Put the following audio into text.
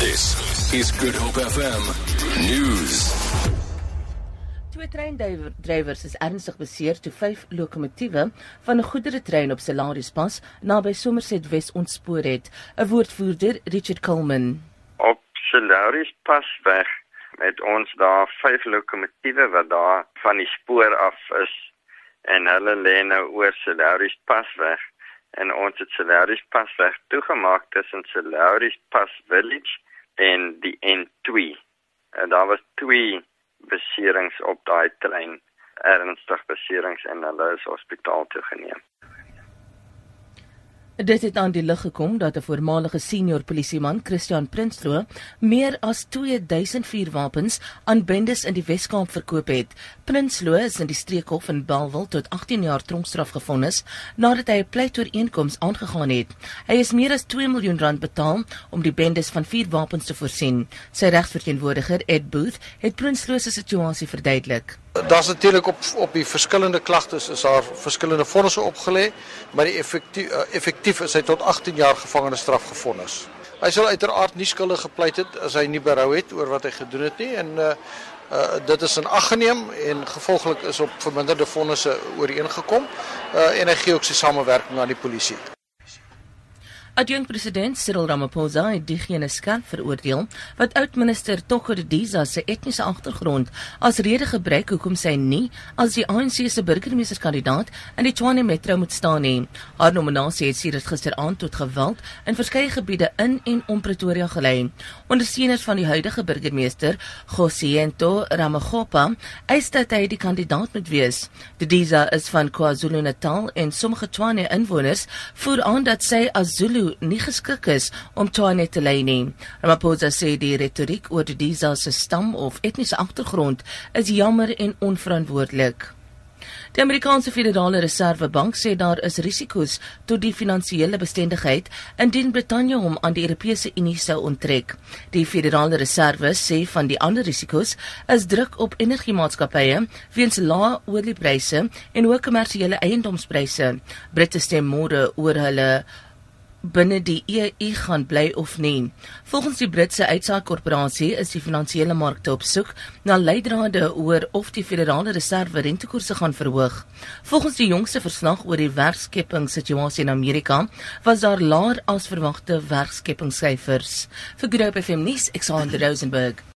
This is Good Hope FM News. Twee treindrywers is ernstig beseer toe vyf lokomotiewe van 'n goederetrein op Salarispas naby Somerset Wes ontspoor het. 'n Woordvoerder, Richard Coleman. Op Salarispas weg het ons daar vyf lokomotiewe wat daar van die spoor af is en hulle lê nou oor Salarispas weg en ons het Salaris Pasweg toegemaak tussen Salaris Pas Village en die N2. En daar was twee beserings op daai trein, ernstig beserings en hulle is hospitaal toe geneem. Dit het aan die lig gekom dat 'n voormalige senior polisieman, Christian Prinsloo, meer as 2000 vuurwapens aan bendes in die Wes-Kaap verkoop het. Prinsloo is in die streekhof in Bellville tot 18 jaar tronkstraf gevonnis nadat hy 'n pleitooreenkoms aangegaan het. Hy is meer as 2 miljoen rand betaal om die bendes van vuurwapens te voorsien. Sy regsverteenwoordiger, Ed Booth, het Prinsloo se situasie verduidelik. Daar's natuurlik op op die verskillende klagtes is daar verskillende vonnisse opgelê, maar die effektief uh, effektief is hy tot 18 jaar gevangenisstraf gevonnis. Hy sal uiteraard nie skuldig gepleit het as hy nie berou het oor wat hy gedoen het nie en uh, uh dit is in ag geneem en gevolglik is op verminderde vonnisse ooreengekom uh en hy gee ook sy samewerking aan die polisie. Adjunkt-president Cyril Ramaphosa het diegene skerp veroordeel wat oud-minister Toko Diza se etniese agtergrond as rede gebruik hoekom sy nie as die ANC se burgemeesterskandidaat in die Tshwane Metro moet staan nie. Haar nominasie het sedert gisteraand tot geweld in verskeie gebiede in en om Pretoria gelei. Ondersteuners van die huidige burgemeester, Gosiento Ramagopa, eis dat hy die kandidaat moet wees. Diza is van KwaZulu-Natal en sommige Tshwane inwoners voer aan dat sy as Zulu Nie geskik is om Tshwane te lei nie. Ramaphosa sê die retoriek oor die Diza se stam of etniese agtergrond is jammer en onverantwoordelik. Die Amerikaanse Federale Reservebank sê daar is risiko's tot die finansiële bestendigheid indien Brittanje hom aan die Europese Unie sou onttrek. Die Federale Reserve sê van die ander risiko's is druk op energiemaatskappye weens lae oliepryse en hoë kommersiële eiendomspryse. Britte stem môre oor hulle binne die EU gaan bly of nie. Volgens die Britse uitsaakkorporasie is die finansiële markte op soek na leidrade oor of die Federale Reserve rentekoerse gaan verhoog. Volgens die jongste verslag oor die werkskepingssituasie in Amerika, was daar laer as verwagte werkskepingssyfers. Vir Groep FM nuus, Alexander Rosenburg.